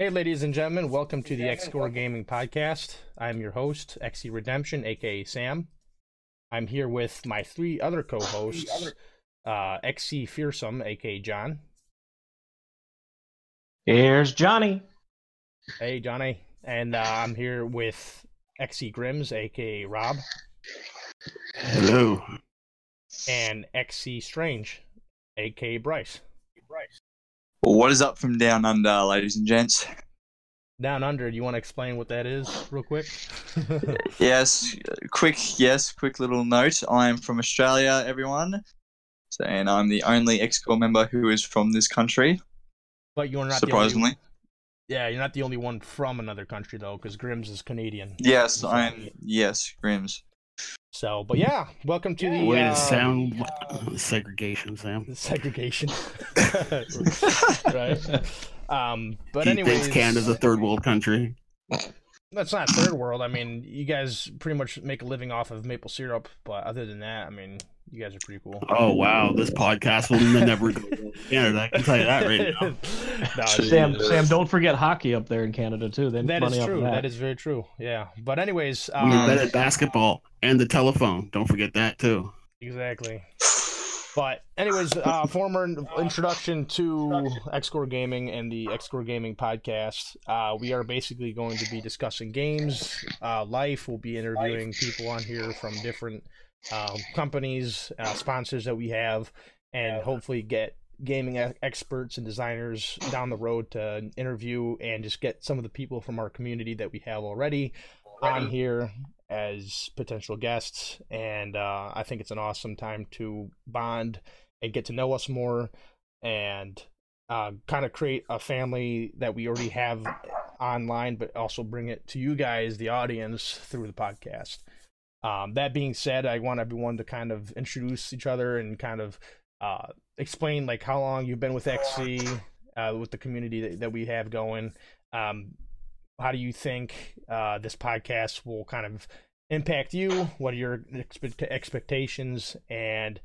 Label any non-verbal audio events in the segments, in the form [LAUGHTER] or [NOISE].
Hey, ladies and gentlemen, welcome to the Xcore Gaming Podcast. I'm your host, XE Redemption, aka Sam. I'm here with my three other co hosts, uh, XE Fearsome, aka John. Here's Johnny. Hey, Johnny. And uh, I'm here with XE Grims, aka Rob. Hello. And XE Strange, aka Bryce. Bryce. Well, what is up from down under, ladies and gents? Down under, you want to explain what that is, real quick? [LAUGHS] yes, quick, yes, quick little note. I'm from Australia, everyone. So, and I'm the only X-Core member who is from this country. But you're not surprisingly. The only, yeah, you're not the only one from another country though, because Grims is Canadian. Yes, I'm. Yes, Grims. So, but yeah, welcome to the way uh, to sound [LAUGHS] segregation, Sam. [LAUGHS] segregation. [LAUGHS] right. Um, but he anyways, thinks Canada's a third world country. that's not third world. I mean, you guys pretty much make a living off of maple syrup, but other than that, I mean, you guys are pretty cool. Oh wow, this podcast will never go to Canada. I can tell you that right now. [LAUGHS] No, Sam, it- Sam, don't forget hockey up there in Canada too. They make that money is off of true. that. That is very true. Yeah. But anyways, We um, bet at basketball and the telephone. Don't forget that too. Exactly. But anyways, uh, former introduction to Xcore Gaming and the Xcore Gaming podcast. Uh, we are basically going to be discussing games, uh, life. We'll be interviewing people on here from different um, companies, uh, sponsors that we have, and hopefully get gaming experts and designers down the road to interview and just get some of the people from our community that we have already on here as potential guests. And uh, i think it's an awesome time to bond and get to know us more and uh, kind of create a family that we already have online but also bring it to you guys the audience through the podcast um, that being said i want everyone to kind of introduce each other and kind of uh, explain like how long you've been with xc uh, with the community that, that we have going um, how do you think uh, this podcast will kind of impact you? What are your expect- expectations? And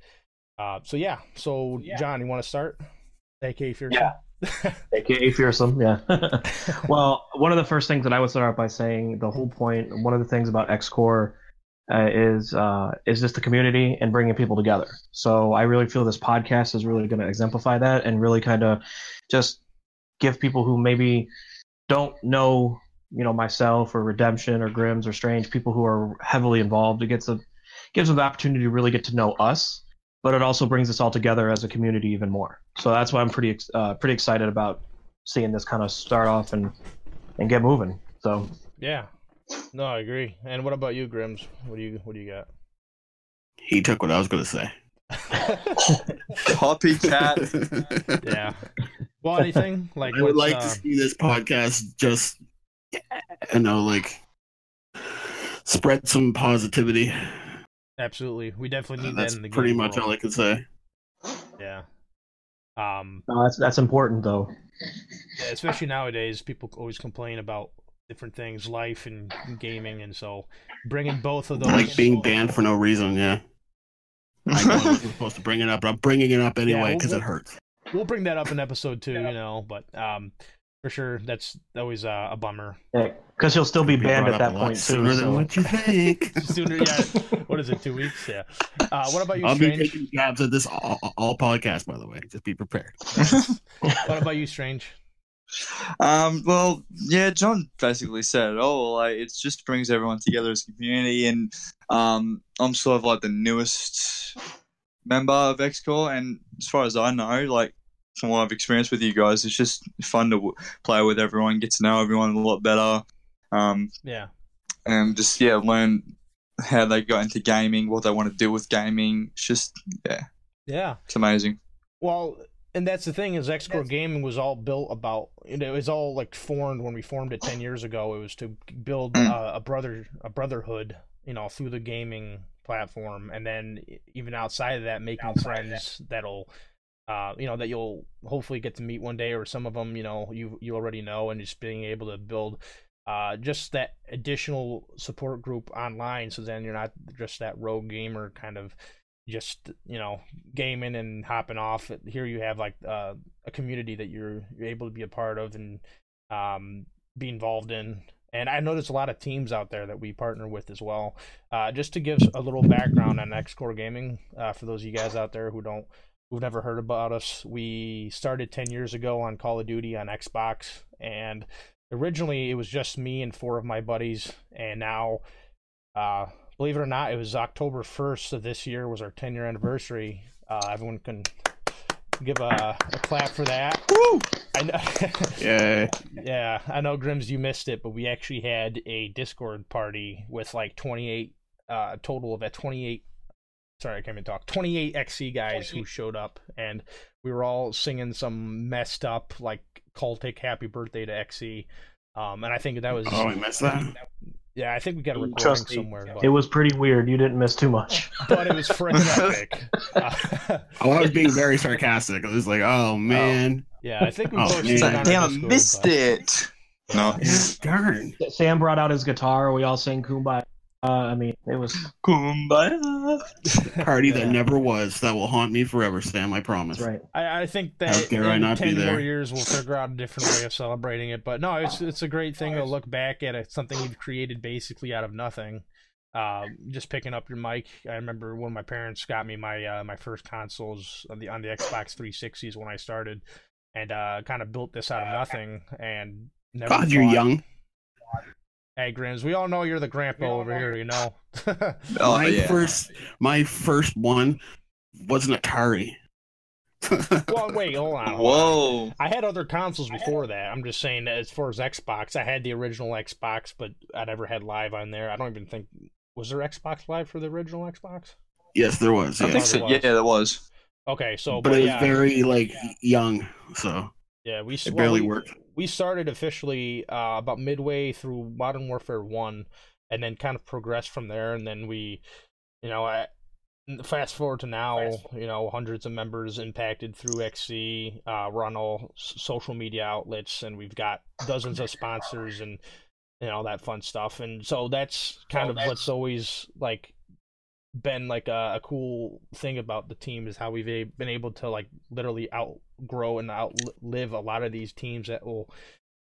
uh, so, yeah. So, John, you want to start? AK Fearsome? Yeah. [LAUGHS] AKA fearsome, yeah. [LAUGHS] well, one of the first things that I would start out by saying the whole point, one of the things about XCore uh, is uh, is just the community and bringing people together. So I really feel this podcast is really going to exemplify that and really kind of just give people who maybe don't know, you know, myself or Redemption or Grims or Strange, people who are heavily involved. It gets a gives them the opportunity to really get to know us, but it also brings us all together as a community even more. So that's why I'm pretty uh, pretty excited about seeing this kind of start off and and get moving. So Yeah. No, I agree. And what about you, Grims? What do you What do you got? He took what I was gonna say. [LAUGHS] Copycat. [LAUGHS] yeah. Well, anything like I would like uh, to see this podcast just, you know, like spread some positivity. absolutely. We definitely need That's that in the pretty gaming much world. all I can say. Yeah. Um, no, that's that's important though. Yeah, especially nowadays, people always complain about different things, life and gaming, and so bringing both of those. Like being banned for no reason. Yeah. I know I wasn't supposed to bring it up, but I'm bringing it up anyway well, because we'll- it hurts. We'll bring that up in episode two, you know, but um, for sure, that's always uh, a bummer. Because he'll still be banned at that point sooner too. than So. what you think. [LAUGHS] Sooner, yeah. What is it? Two weeks? Yeah. Uh, what about you, I'll be taking jabs at this all, all podcast, by the way. Just be prepared. [LAUGHS] What about you, Strange? Um, well, yeah, John basically said it all. Like, it just brings everyone together as a community, and um, I'm sort of like the newest member of X-Core, and as far as I know, like from what I've experienced with you guys, it's just fun to w- play with everyone, get to know everyone a lot better, um, Yeah. and just yeah, learn how they got into gaming, what they want to do with gaming. It's just yeah, Yeah. it's amazing. Well, and that's the thing is X-Core Gaming was all built about you know, it was all like formed when we formed it 10 years ago. It was to build uh, a brother a brotherhood, you know, through the gaming platform. And then even outside of that making friends that'll uh, you know that you'll hopefully get to meet one day or some of them, you know, you you already know. And just being able to build uh, just that additional support group online. So then you're not just that rogue gamer kind of just you know gaming and hopping off here you have like uh, a community that you're you're able to be a part of and um, be involved in. And I know there's a lot of teams out there that we partner with as well. Uh, just to give a little background on X Core Gaming, uh, for those of you guys out there who don't, who've never heard about us, we started 10 years ago on Call of Duty on Xbox. And originally it was just me and four of my buddies. And now, uh, believe it or not, it was October 1st of this year was our 10 year anniversary. Uh, everyone can give a, a clap for that. Woo! I know. [LAUGHS] Yeah. yeah, I know, Grims, you missed it, but we actually had a Discord party with like 28, uh, total of at 28. Sorry, I can't even talk. 28 XC guys who showed up, and we were all singing some messed up, like cultic happy birthday to XC. Um, and I think that was, Oh, I missed that. Yeah, I think we got a recording Trust me, somewhere, but, It was pretty weird. You didn't miss too much. [LAUGHS] but it was freaking [LAUGHS] epic. Uh, Oh, I was being very sarcastic. I was like, oh man. yeah, I think we Oh, posted man. it Damn, I missed but- it. No. Yeah, [LAUGHS] darn. Sam brought out his guitar. We all sang "Kumbaya." Uh, I mean, it was Kumbaya. Party Yeah. that never was. That will haunt me forever, Sam. I promise. that's right. I, I think How that dare I in not be ten more there. years we'll figure out a different way of celebrating it. But no, it's it's a great thing to look back at it, something you've created basically out of nothing. Um, just picking up your mic. I remember when my parents got me my uh, my first consoles on the on the Xbox 360s when I started, and uh, kind of built this out of nothing. And never God, you're thought- young. Hey, Grims, we all know you're the grandpa over here. You know. [LAUGHS] Oh, my yeah. first, my first one was an Atari. [LAUGHS] well, wait, hold on. hold on. Whoa. I had other consoles before that. I'm just saying that as far as Xbox, I had the original Xbox, but I never had live on there. I don't even think was there Xbox Live for the original Xbox. yes, there was. I think so. Yeah, there was. Okay, so but it was yeah, very like young, so yeah, we it well, barely we, worked. We started officially uh, about midway through Modern Warfare One, and then kind of progressed from there. And then we, you know, I, fast forward to now, you know, hundreds of members impacted through XC. Uh, we're on all s- social media outlets, and we've got dozens of sponsors and and all that fun stuff. And so that's kind of what's always like been like a, a cool thing about the team is how we've a- been able to like literally outgrow and outlive a lot of these teams that will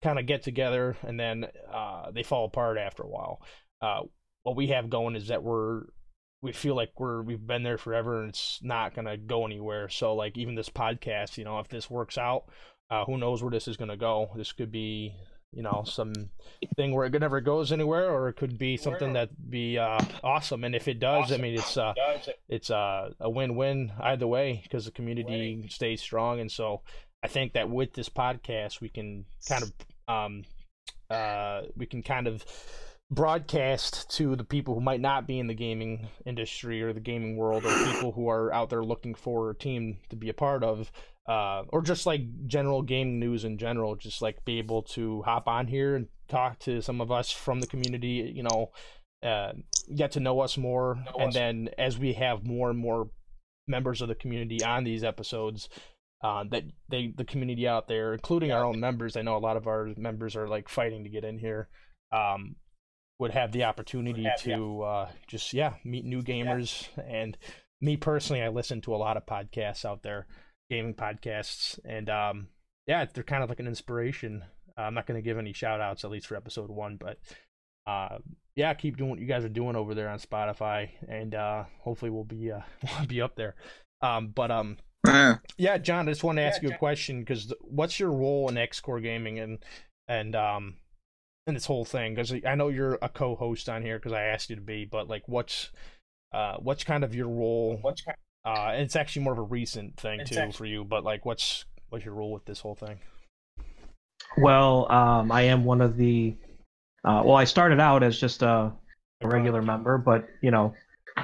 kind of get together and then uh, they fall apart after a while. Uh, what we have going is that we're we feel like we're we've been there forever and it's not gonna go anywhere. So like even this podcast, you know, if this works out, uh, who knows where this is gonna go? This could be you know some thing where it never goes anywhere, or it could be something that be uh, awesome. And if it does, I mean, it's uh, it's uh, a win-win either way because the community stays strong. And so I think that with this podcast, we can kind of um, uh, we can kind of broadcast to the people who might not be in the gaming industry or the gaming world or people who are out there looking for a team to be a part of uh, or just like general game news in general just like be able to hop on here and talk to some of us from the community you know uh, get to know us more. And then as we have more and more members of the community on these episodes uh, that they the community out there including our own members i know a lot of our members are like fighting to get in here um, would have the opportunity to uh, just yeah meet new gamers. And me personally i listen to a lot of podcasts out there gaming podcasts and um, yeah they're kind of like an inspiration uh, i'm not going to give any shout outs at least for episode one but uh, yeah keep doing what you guys are doing over there on spotify and uh, hopefully we'll be uh, [LAUGHS] we'll be up there um, but um Yeah. yeah, John, I just want to ask you a question because what's your role in X Core Gaming and and um in this whole thing? Because I know you're a co-host on here because I asked you to be, but like, what's uh what's kind of your role? What's uh, and it's actually more of a recent thing too for you, but like, what's what's your role with this whole thing? Well, um, I am one of the. Uh, well, I started out as just a, a regular member, but you know,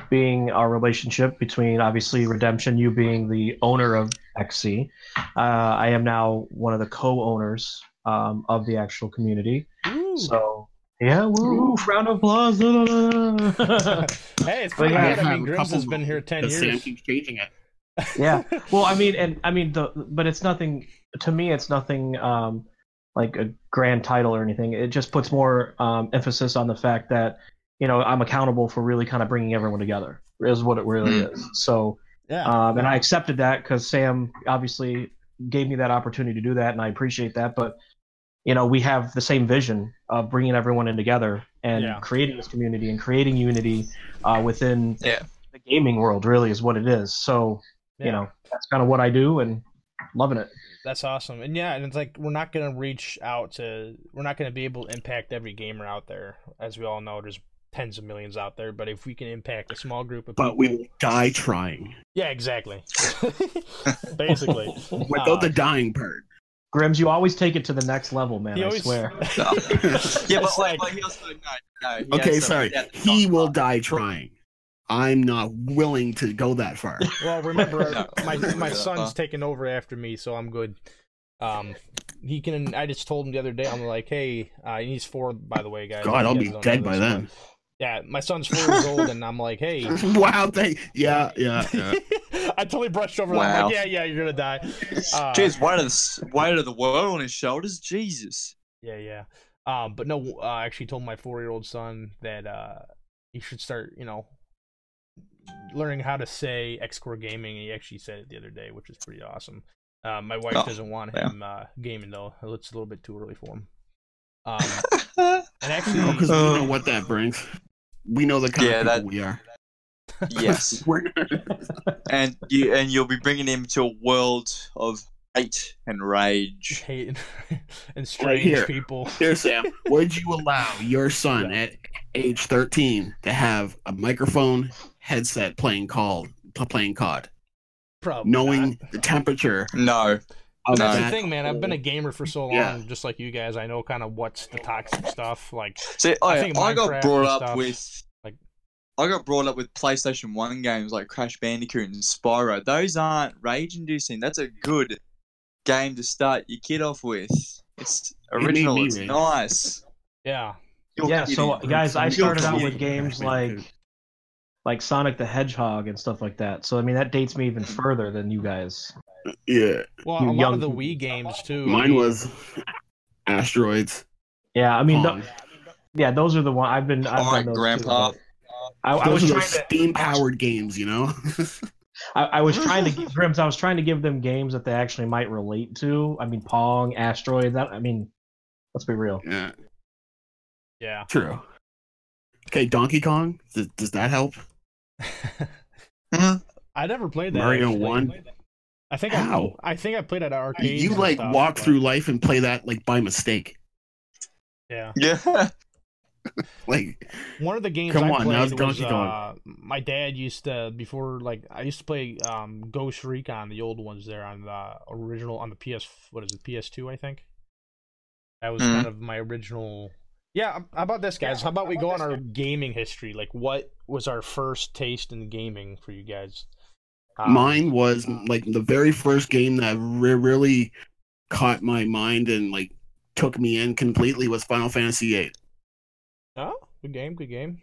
being our relationship between obviously Redemption, you being the owner of XC, uh, I am now one of the co-owners um, of the actual community. Ooh. So yeah, woo! Round of applause. [LAUGHS] hey, it's pretty yeah, good. I have mean, a Grims couple has been here ten Because Sam years. keeps changing it. yeah. [LAUGHS] Well, I mean, and I mean the, but it's nothing to me. It's nothing um, like a grand title or anything. It just puts more um, emphasis on the fact that you know I'm accountable for really kind of bringing everyone together. Is what it really is. So, yeah, um, and I accepted that because Sam obviously gave me that opportunity to do that, and I appreciate that. But you know we have the same vision of bringing everyone in together and Yeah. creating this community and creating unity uh, within Yeah. the gaming world. Really, is what it is. So Yeah. you know that's kind of what I do and loving it. That's awesome. And yeah, and it's like we're not gonna reach out to we're not gonna be able to impact every gamer out there. As we all know, there's tens of millions out there, but if we can impact a small group of people But we will die trying Yeah, exactly. [LAUGHS] Basically. without Uh, the dying part. Grims, you always take it to the next level, man. he I always- swear. [LAUGHS] [LAUGHS] yeah, but It's like, like- he also no, no, he Okay, has sorry. yeah, He not- will die trying. I'm not willing to go that far. [LAUGHS] Well, remember, No. my my Uh, son's taking over after me, so I'm good. Um, he can. I just told him the other day. I'm like, hey, uh, he's four, by the way, guys. God, I'll be dead by then. but- Yeah, my son's four years old, and I'm like, hey. [LAUGHS] wow, they, yeah, yeah, yeah. [LAUGHS] I totally brushed over. that. I'm like, yeah, yeah, you're gonna die. [LAUGHS] Uh, Jeez, weight of the s- weight of the world on his shoulders. Jesus. Yeah, yeah. Um, but no, uh, I actually told my four-year-old son that uh, he should start, you know, learning how to say X-Core Gaming. He actually said it the other day, which is pretty awesome. Uh, my wife Oh, doesn't want yeah. him uh, gaming though; it's a little bit too early for him. Um, and actually, Because we uh, know what that brings. We know the kind Yeah, of that- people we are. [LAUGHS] yes, [LAUGHS] and you and you'll be bringing him to a world of hate and rage. hate and, [LAUGHS] and strange here. people. Here, Sam, would you allow your son at age 13 to have a microphone headset playing called playing COD, Probably knowing not. the temperature No, of That's that the thing, man. I've been a gamer for so long, Yeah. just like you guys. I know kind of what's the toxic stuff. Like, see, I I, think I got brought up stuff, with like- I got brought up with PlayStation One games like Crash Bandicoot and Spyro. Those aren't rage-inducing. That's a good game to start your kid off with. It's original. me It's rage. nice. yeah, You're yeah, so kidding. Uh, guys, I You're started out with games like like Sonic the Hedgehog and stuff like that. So I mean that dates me even further than you guys. Yeah, well, You a lot of the. Wii games too. Mine was asteroids. Yeah, I mean, th- yeah, those are the one I've been. I've All right, those Grandpa. Too, but I, I was Those are trying to. steam-powered games, you know. [LAUGHS] I, I was trying to give Grims. I was trying to give them games that they actually might relate to. I mean, Pong, Asteroid. That I mean, let's be real. yeah, yeah. true. Okay, Donkey Kong. Does, does that help? [LAUGHS] I never played that. Mario actually. 1? I think How? I, I think I played at arcades. You like stuff, walk but- through life and play that like by mistake. Yeah, [LAUGHS] Yeah. Like one of the games Come I on, played now was uh, my dad used to before like I used to play um Ghost Recon, the old ones there on the original on the PS. What is it? PS2, I think. That was Mhm. kind of my original. Yeah, how about this, guys? How about we go on our gaming history? Like, what was our first taste in gaming for you guys? Um, mine was like the very first game that re- really caught my mind and like took me in completely was Final Fantasy VIII. Oh, good game, good game.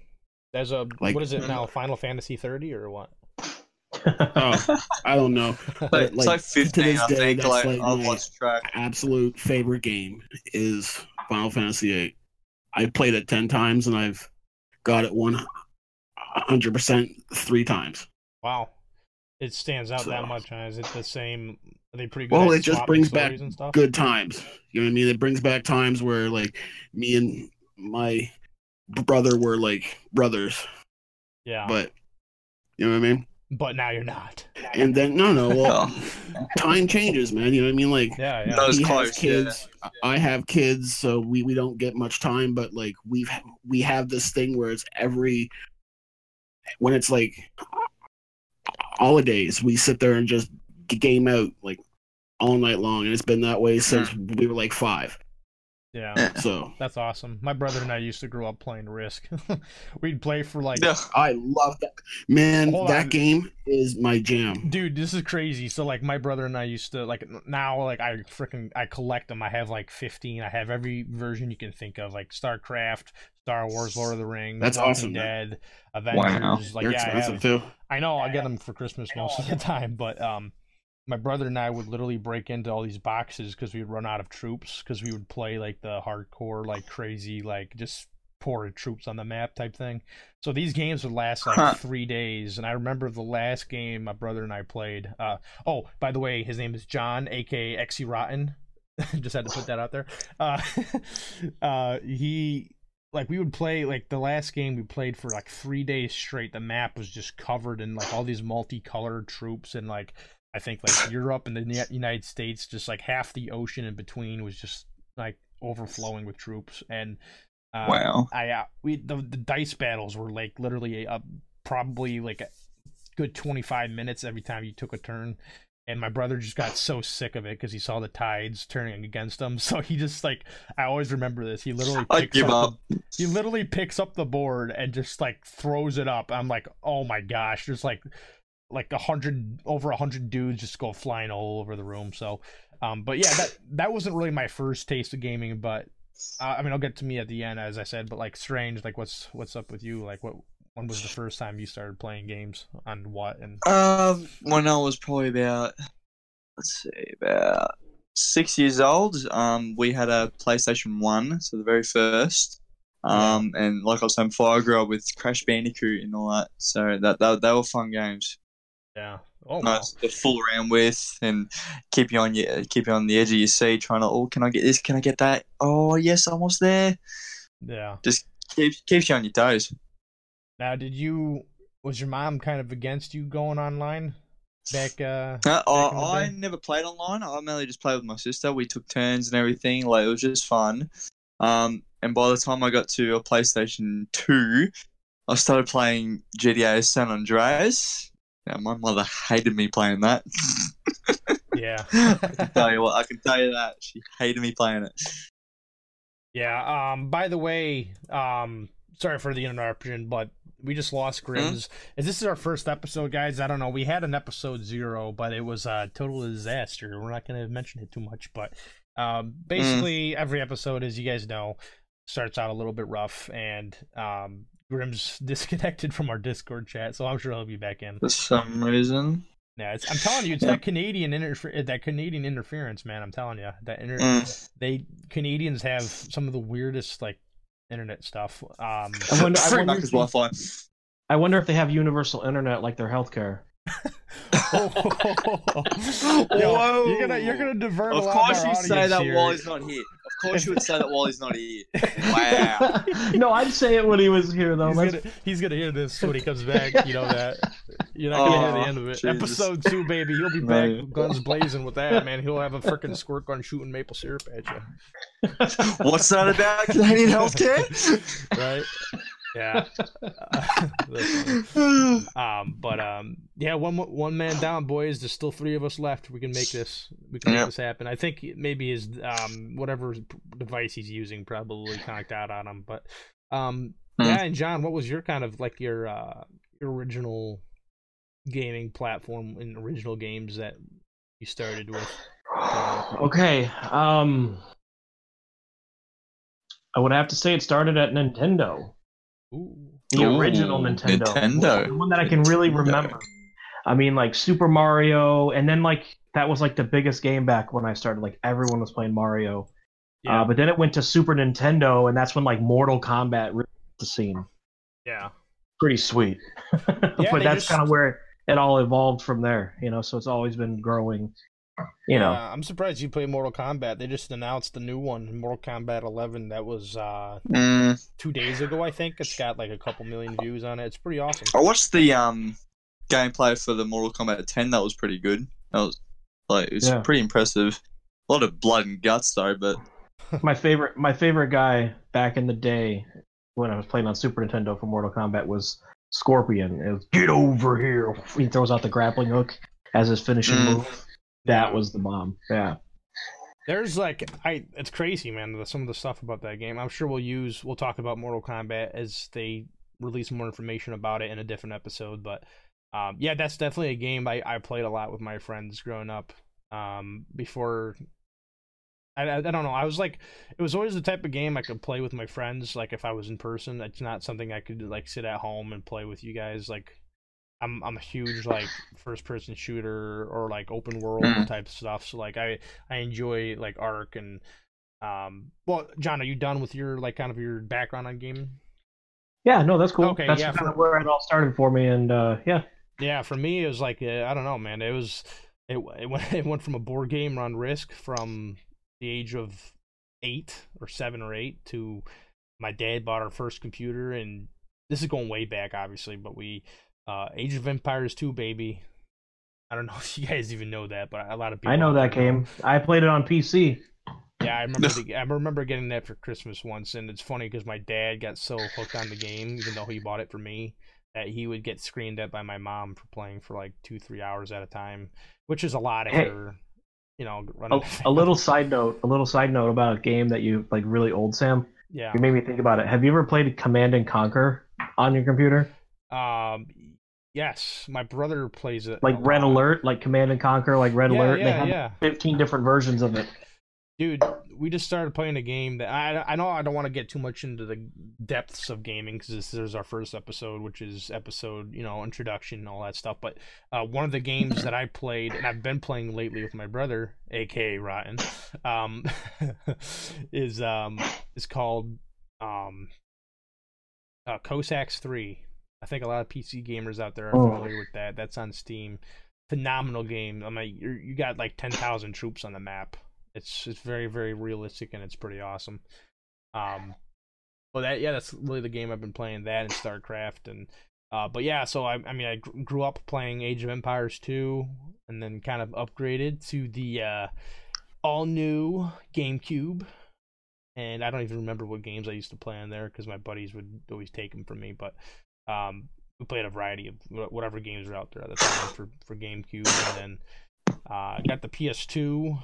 There's a Like- what is it now? Final Fantasy 30 or what? [LAUGHS] Oh, I don't know. [LAUGHS] Like, But, it's like, like to 15, this I day, think. that's Like, like my- lost track. Absolute favorite game is Final Fantasy VIII. I played it ten times and I've got it one hundred percent three times. Wow, it stands out that much. Huh? Is it the same? Are they pretty good? Well, it just brings back stories and stuff? good times. You know what I mean? It brings back times where like me and my brother were like brothers, Yeah, but you know what I mean? but now you're not. And then no, no, well, Oh. time changes, man. You know what I mean? Like Yeah, yeah. No. Those he close, has kids, I have kids, so we we don't get much time. But like we've we have this thing where it's every when it's like holidays, we sit there and just game out like all night long, and it's been that way since hmm. we were like five. Yeah, Yeah. So that's awesome. My brother and I used to grow up playing Risk. [LAUGHS] We'd play for like Yeah. I love that man. Hold that on. game is my jam. Dude, this is crazy. So like my brother and I used to like now like I freaking I collect them. I have like 15. I have every version you can think of like StarCraft, Star Wars, Lord of the Rings, That's Walking awesome, man. Dead, Avengers. Like They're yeah, I expensive have, too. I know I get them for Christmas most of the [LAUGHS] time, but um my brother and I would literally break into all these boxes because we would run out of troops because we would play like the hardcore, like crazy, like just pour troops on the map type thing. So these games would last like Huh. three days, and I remember the last game my brother and I played. Uh, oh, by the way, his name is John, aka Exy Rotten. [LAUGHS] just had to put that out there. Uh, [LAUGHS] uh, he like we would play like the last game we played for like three days straight. The map was just covered in like all these multicolored troops and like I think like [LAUGHS] Europe and the United States, just like half the ocean in between was just like overflowing with troops. And uh, Wow. I uh, we the, the dice battles were like literally uh, probably like a good 25 minutes every time you took a turn and my brother just got so sick of it because he saw the tides turning against him [LAUGHS] so he just like i always remember this he literally I picks give up. The, he literally picks up the board and just like throws it up i'm like oh my gosh there's like like a hundred over a hundred dudes just go flying all over the room so um but yeah that that wasn't really my first taste of gaming but uh, I mean, I'll get to me at the end, as I said. But like, strange. Like, what's what's up with you? Like, what when was the first time you started playing games on what? And Um, when I was probably about, let's see, about six years old, um, we had a PlayStation One, so the very first. Um, and like I was saying before, I grew up with Crash Bandicoot and all that, so that that they were fun games. Yeah, oh wow. Nice to fool around with and keep you on your keep you on the edge of your seat, trying to oh, can I get this? Can I get that? Oh yes, almost there. yeah. Just keeps keeps you on your toes. Now, did you was your mom kind of against you going online back? uh Uh, Back I, I never played online. I mainly just played with my sister. We took turns and everything. Like it was just fun. Um, and by the time I got to a PlayStation Two, I started playing GTA San Andreas. Now my mother hated me playing that. [LAUGHS] Yeah, I can tell you what. I can tell you that she hated me playing it. yeah. Um, by the way, um, sorry for the interruption, but we just lost Grims. Is this is our first episode, guys? I don't know. We had an episode zero, but it was a total disaster. We're not going to mention it too much, but um, basically every episode, as you guys know, starts out a little bit rough, and um, Grim's [LAUGHS] disconnected from our Discord chat, so I'm sure he'll be back in. For some reason. Yeah, it's, I'm telling you, it's Yeah. that Canadian interfer- that Canadian interference, man. I'm telling you, that inter- Mm. they Canadians have some of the weirdest like internet stuff. Um, I wonder, I [LAUGHS] wonder, if, Wi-Fi. I wonder if they have universal internet like their healthcare. [LAUGHS] Yo, Whoa. you're gonna you're gonna divert. Of a lot course of our you say that here. while he's not here. Of course you would say that while he's not here. [LAUGHS] Wow. no, I'd say it when he was here though. He's gonna, he's gonna hear this when he comes back. You know that. You're not gonna hear Oh, the end of it. Jesus. Episode two, baby. He'll be back, Right. guns blazing with that man. He'll have a freaking squirt gun shooting maple syrup at you. What's that about Canadian healthcare? [LAUGHS] right? Yeah. [LAUGHS] [LAUGHS] That's um, but um, yeah, one one man down, boys. There's still three of us left. We can make this. We can make this happen. I think maybe his um whatever device he's using probably conked out on him. But um, Hmm. yeah. And John, what was your kind of like your uh your original gaming platform and original games that you started with? okay. Um, I would have to say it started at Nintendo, Ooh. the Ooh, original Nintendo, Nintendo. the one that I can really Nintendo. remember. I mean, like Super Mario, and then like that was like the biggest game back when I started. Like everyone was playing Mario. Yeah. Uh, but then it went to Super Nintendo, and that's when like Mortal Kombat really hit the scene. yeah. Pretty sweet. [LAUGHS] but that's just- kind of where it all evolved from there. You know, so it's always been growing. You know, Yeah, I'm surprised you play Mortal Kombat. They just announced the new one, Mortal Kombat 11. That was uh, Mm, two days ago, I think. It's got like a couple million views on it. It's pretty awesome. I watched the um gameplay for the Mortal Kombat 10. That was pretty good. That was like it was Yeah. pretty impressive. A lot of blood and guts though, but [LAUGHS] my favorite my favorite guy back in the day when I was playing on Super Nintendo for Mortal Kombat was Scorpion. It was get over here. He throws out the grappling hook as his finishing Mm. move. That was the bomb. Yeah. There's like I it's crazy, man. the- Some of the stuff about that game. I'm sure we'll use we'll talk about Mortal Kombat as they release more information about it in a different episode. But um, yeah, that's definitely a game I, I played a lot with my friends growing up. Um, before I, I I don't know. I was like, it was always the type of game I could play with my friends. Like if I was in person, it's not something I could like sit at home and play with you guys. Like I'm I'm a huge like first person shooter or like open world Mm. type stuff. So like I I enjoy like Ark and um. Well, John, are you done with your like kind of your background on gaming? Yeah, no, that's cool. Okay, that's yeah, kind for- of where it all started for me and uh yeah. Yeah, for me it was like uh, I don't know, man. It was it it [LAUGHS] went it went from a board game run Risk from the age of eight or seven or eight to my dad bought our first computer, and this is going way back, obviously, but we uh, Age of Empires 2, baby. I don't know [LAUGHS] if you guys even know that, but a lot of people. I know that game. I played it on PC. Yeah, I remember. [LAUGHS] the, I remember getting that for Christmas once, and it's funny because my dad got so hooked on the game, even though he bought it for me, that he would get screamed at by my mom for playing for like two, three hours at a time, which is a lot of Hey. her. You know, running. A, a little side note, a little side note about a game that you like really old, Sam. yeah. You made me think about it. Have you ever played Command and Conquer on your computer? Um, yes, my brother plays it. Like Red lot. Alert, like Command and Conquer, like Red Yeah, Alert. they yeah, have yeah. 15 different versions of it. dude we just started playing a game that i i know i don't want to get too much into the depths of gaming because this is our first episode which is episode you know introduction and all that stuff but uh, one of the games that i played and i've been playing lately with my brother aka rotten um [LAUGHS] is um is called um uh, cossacks 3 i think a lot of pc gamers out there are Oh. familiar with that. That's on steam. Phenomenal game. I mean you got like 10000 troops on the map. It's it's very very realistic and it's pretty awesome. Um, well that yeah that's really the game I've been playing that and StarCraft and uh but yeah so I I mean I grew up playing Age of Empires 2 and then kind of upgraded to the uh all new GameCube. And I don't even remember what games I used to play on there because my buddies would always take them from me but um we played a variety of whatever games were out there at the time for for GameCube and then uh got the PS2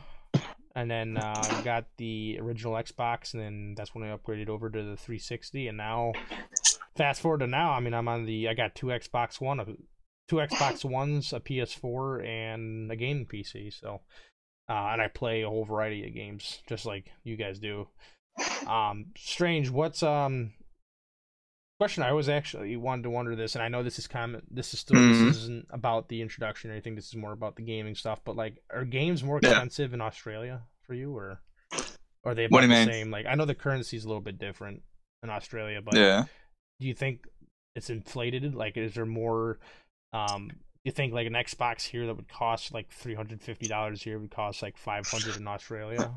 and then uh, got the original Xbox, and then that's when I upgraded over to the 360. And now, fast forward to now, I mean, I'm on the I got two Xbox One, two Xbox Ones, a PS4, and a gaming PC. So, uh, and I play a whole variety of games, just like you guys do. Um, strange. What's um question? I was actually wanted to wonder this, and I know this is comment. This is still Mhm. this isn't about the introduction or anything. This is more about the gaming stuff. But like, are games more Yeah. expensive in Australia for you, or or are they about What do you the mean? same? Like, I know the currency is a little bit different in Australia, but Yeah. do you think it's inflated? Like, is there more? Um, you think like an Xbox here that would cost like three hundred fifty dollars here would cost like five hundred in Australia?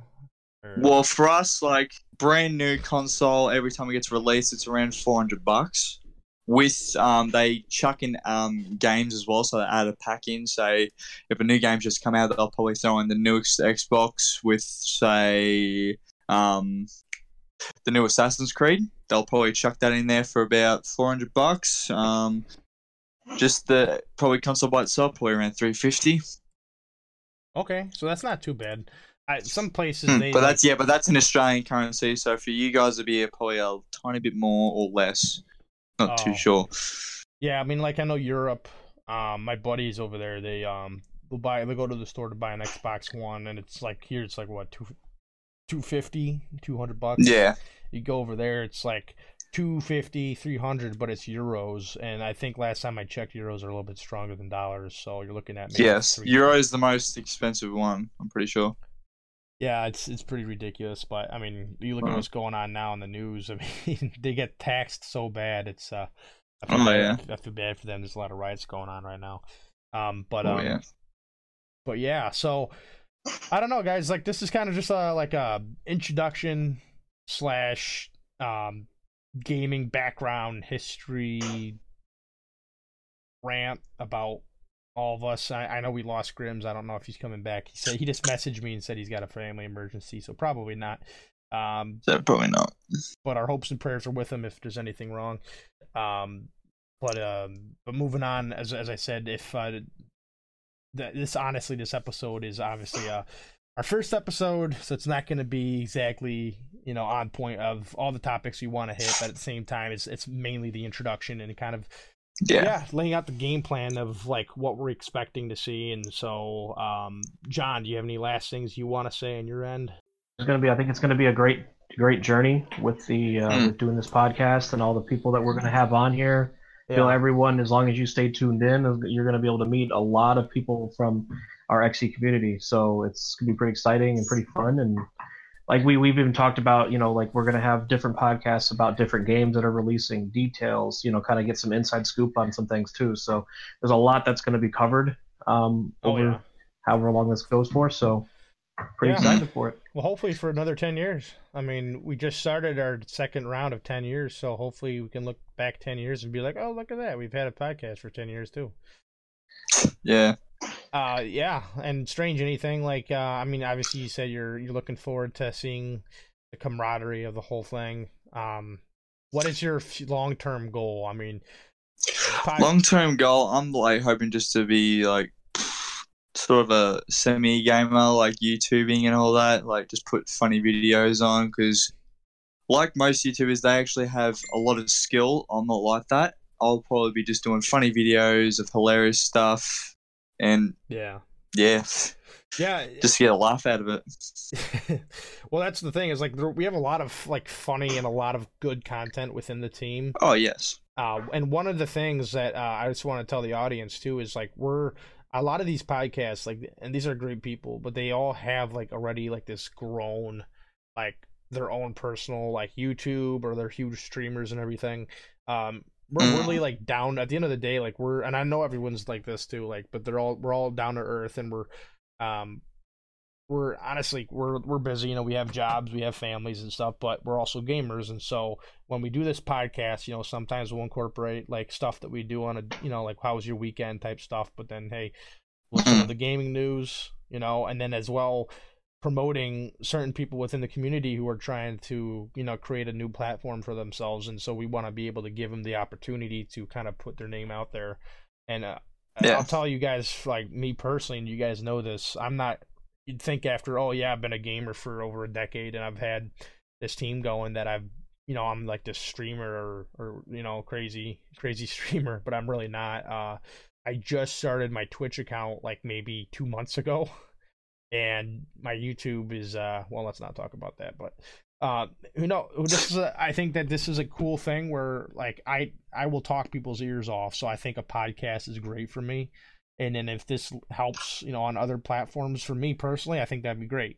Well, for us, like brand new console, every time it gets released, it's around four hundred bucks. With um, they chuck in um games as well, so they add a pack in. Say, if a new game's just come out, they'll probably throw in the newest Xbox with, say, um, the new Assassin's Creed. They'll probably chuck that in there for about four hundred bucks. Um, just the probably console by itself, probably around three fifty. okay, so that's not too bad. I, some places Hmm, they but like- that's yeah, but that's in Australian currency. So for you guys, it'd be probably a tiny bit more or less. Not Oh. too sure. Yeah, I mean, like I know Europe. Um, my buddies over there, they um, will buy. They go to the store to buy an Xbox One, and it's like here, it's like what two, two fifty, two hundred bucks. Yeah, You go over there, it's like 250, 300, but it's euros. And I think last time I checked, euros are a little bit stronger than dollars. So you're looking at maybe yes. Euro is the most expensive one. I'm pretty sure. Yeah, it's it's pretty ridiculous. But I mean, you look at Uh-huh. what's going on now in the news. [LAUGHS] I mean, they get taxed so bad. It's uh, I feel, Oh, bad, yeah. I feel bad for them. There's a lot of riots going on right now. Um, but Oh um, yeah. but yeah, so I don't know, guys. Like this is kind of just a like a introduction slash um gaming background history rant about all of us. I, I know we lost Grims. I don't know if he's coming back. He said he just messaged me and said he's got a family emergency, so probably not. Um, So probably not. but our hopes and prayers are with him if there's anything wrong. Um, but um, but moving on, as as I said, if uh, th- this honestly, this episode is obviously uh our first episode, so it's not going to be exactly you know on point of all the topics we want to hit, but at the same time, it's it's mainly the introduction and kind of Yeah. yeah, laying out the game plan of like what we're expecting to see. And so, um, John, do you have any last things you want to say on your end? It's gonna be. I think it's gonna be a great, great journey with the uh, Mm. with doing this podcast and all the people that we're gonna have on here. Feel everyone, as long as you stay tuned in, you're gonna be able to meet a lot of people from our XE community. So it's gonna be pretty exciting and pretty fun. And like we we've even talked about, you know, like we're gonna have different podcasts about different games that are releasing, details, you know, kind of get some inside scoop on some things too. So there's a lot that's gonna be covered um, Oh over yeah. however long this goes for. So pretty Yeah. excited for it. Well, hopefully for another 10 years. I mean, we just started our second round of 10 years, so hopefully we can look back 10 years and be like, oh, look at that. We've had a podcast for 10 years too. Yeah. Uh, yeah, and strange anything like uh, I mean, obviously you said you're you're looking forward to seeing the camaraderie of the whole thing. Um, what is your long term goal? I mean, pod- Long term goal, I'm like hoping just to be like sort of a semi gamer, like YouTubing and all that. Like just put funny videos on because, like most YouTubers, they actually have a lot of skill. I'm not like that. I'll probably be just doing funny videos of hilarious stuff, and yeah, yeah, yeah. just get a laugh out of it. [LAUGHS] well, that's the thing is like there- we have a lot of like funny and a lot of good content within the team. Oh yes, Uh, and one of the things that uh, I just want to tell the audience too is like we're a lot of these podcasts like and these are great people, but they all have like already like this grown like their own personal like YouTube or they're huge streamers and everything. Um, we're Mm. really like down at the end of the day like we're and I know everyone's like this too like but they're all we're all down to earth and we're um we're honestly we're we're busy you know we have jobs we have families and stuff but we're also gamers and so when we do this podcast you know sometimes we'll incorporate like stuff that we do on a you know like how was your weekend type stuff but then hey listen to the gaming news you know and then as well promoting certain people within the community who are trying to you know create a new platform for themselves. And so we want to be able to give them the opportunity to kind of put their name out there. And uh, Yeah. i'll tell you guys like me personally and you guys know this i'm not you'd think after oh yeah i've been a gamer for over a decade and i've had this team going that i've you know i'm like this streamer or or you know crazy crazy [LAUGHS] streamer but i'm really not. Uh i just started my twitch account like maybe two months ago [LAUGHS] and my youtube is uh well let's not talk about that but uh who know this is a, [LAUGHS] i think that this is a cool thing where like i i will talk people's ears off so i think a podcast is great for me. And then if this helps you know on other platforms for me personally i think that'd be great.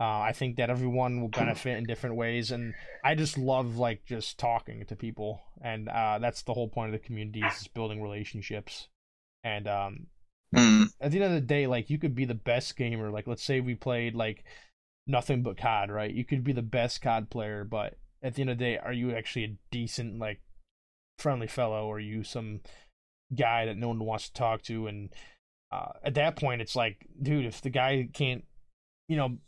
Uh, i think that everyone will benefit in different ways and i just love like just talking to people. And uh, that's the whole point of the community is building relationships. And um, Mm. at the end of the day, like you could be the best gamer. Like let's say we played like nothing but COD, right? You could be the best COD player, but at the end of the day, are you actually a decent like friendly fellow, or are you some guy that no one wants to talk to? And uh, at that point, it's like, dude, if the guy can't, you know,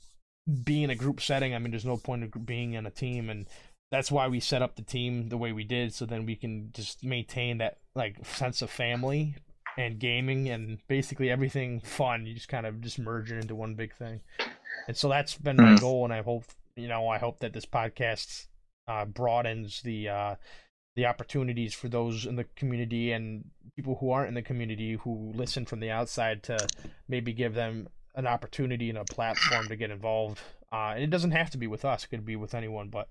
be in a group setting, I mean, there's no point of being in a team, and that's why we set up the team the way we did, so then we can just maintain that like sense of family and gaming and basically everything fun. You just kind of just merge it into one big thing. And so that's been my Mm. goal, and I hope you know I hope that this podcast uh, broadens the uh, the opportunities for those in the community and people who aren't in the community who listen from the outside to maybe give them an opportunity and a platform to get involved. Uh, and it doesn't have to be with us; it could be with anyone. But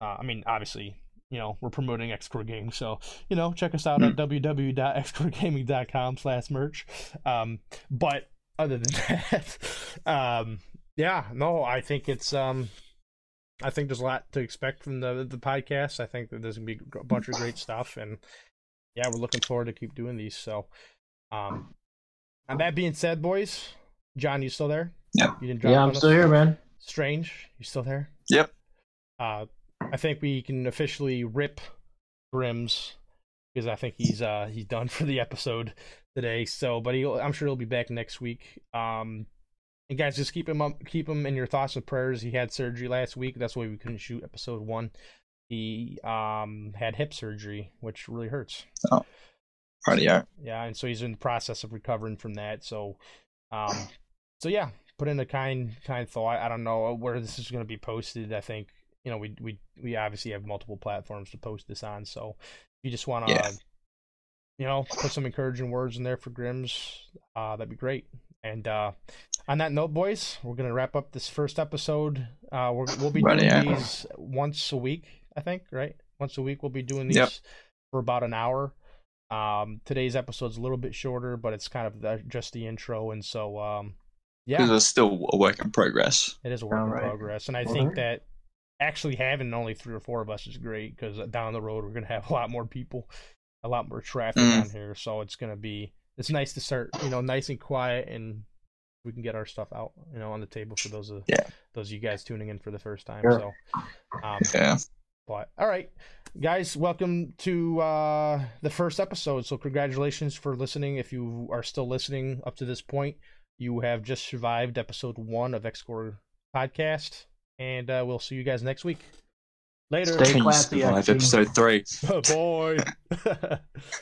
uh, I mean, obviously, you know, we're promoting Xcore Games, so you know, check us out at www.xcoregaming.com slash merch. Um, but other than [LAUGHS] that, um, yeah, no, I think it's um, I think there's a lot to expect from the the podcast. I think that there's gonna be a bunch of great stuff, and yeah, we're looking forward to keep doing these. So, um, and that being said, boys, John, you still there? Yeah. You didn't drop Yeah, I'm still here, man. Strange, you still there? Yep. Uh, I think we can officially rip Grims because I think he's uh he's done for the episode today. So, but he I'm sure he'll be back next week. Um, and guys, just keep him up, keep him in your thoughts and prayers. He had surgery last week. That's why we couldn't shoot episode one. He um had hip surgery, which really hurts. Radio. Yeah, Yeah, and so he's in the process of recovering from that. So, um, so yeah, put in a kind kind thought. I don't know where this is going to be posted. I think you know we we we obviously have multiple platforms to post this on. So, if you just want to, Yeah. you know, put some encouraging words in there for Grims, uh, that'd be great. And uh, on that note, boys, we're gonna wrap up this first episode. Uh, we're, we'll be Right, doing yeah. these once a week, I think. Right, once a week we'll be doing these Yep. for about an hour. Um, today's episode's a little bit shorter, but it's kind of the, just the intro, and so um, yeah, it's still a work in progress. it is a work in Alright. progress, and I think Alright. that actually having only three or four of us is great because down the road we're gonna have [LAUGHS] a lot more people, a lot more traffic Mm. on here, so it's gonna be it's nice to start, you know, nice and quiet and we can get our stuff out, you know, on the table for those of Yeah. those of you guys tuning in for the first time. Sure. So, um, Yeah. but all right, guys, welcome to uh, the first episode. So congratulations for listening. If you are still listening up to this point, you have just survived episode one of Xcore podcast, and uh, we'll see you guys next week. Later, Stay Can you classy, episode three? boy. [LAUGHS] [LAUGHS]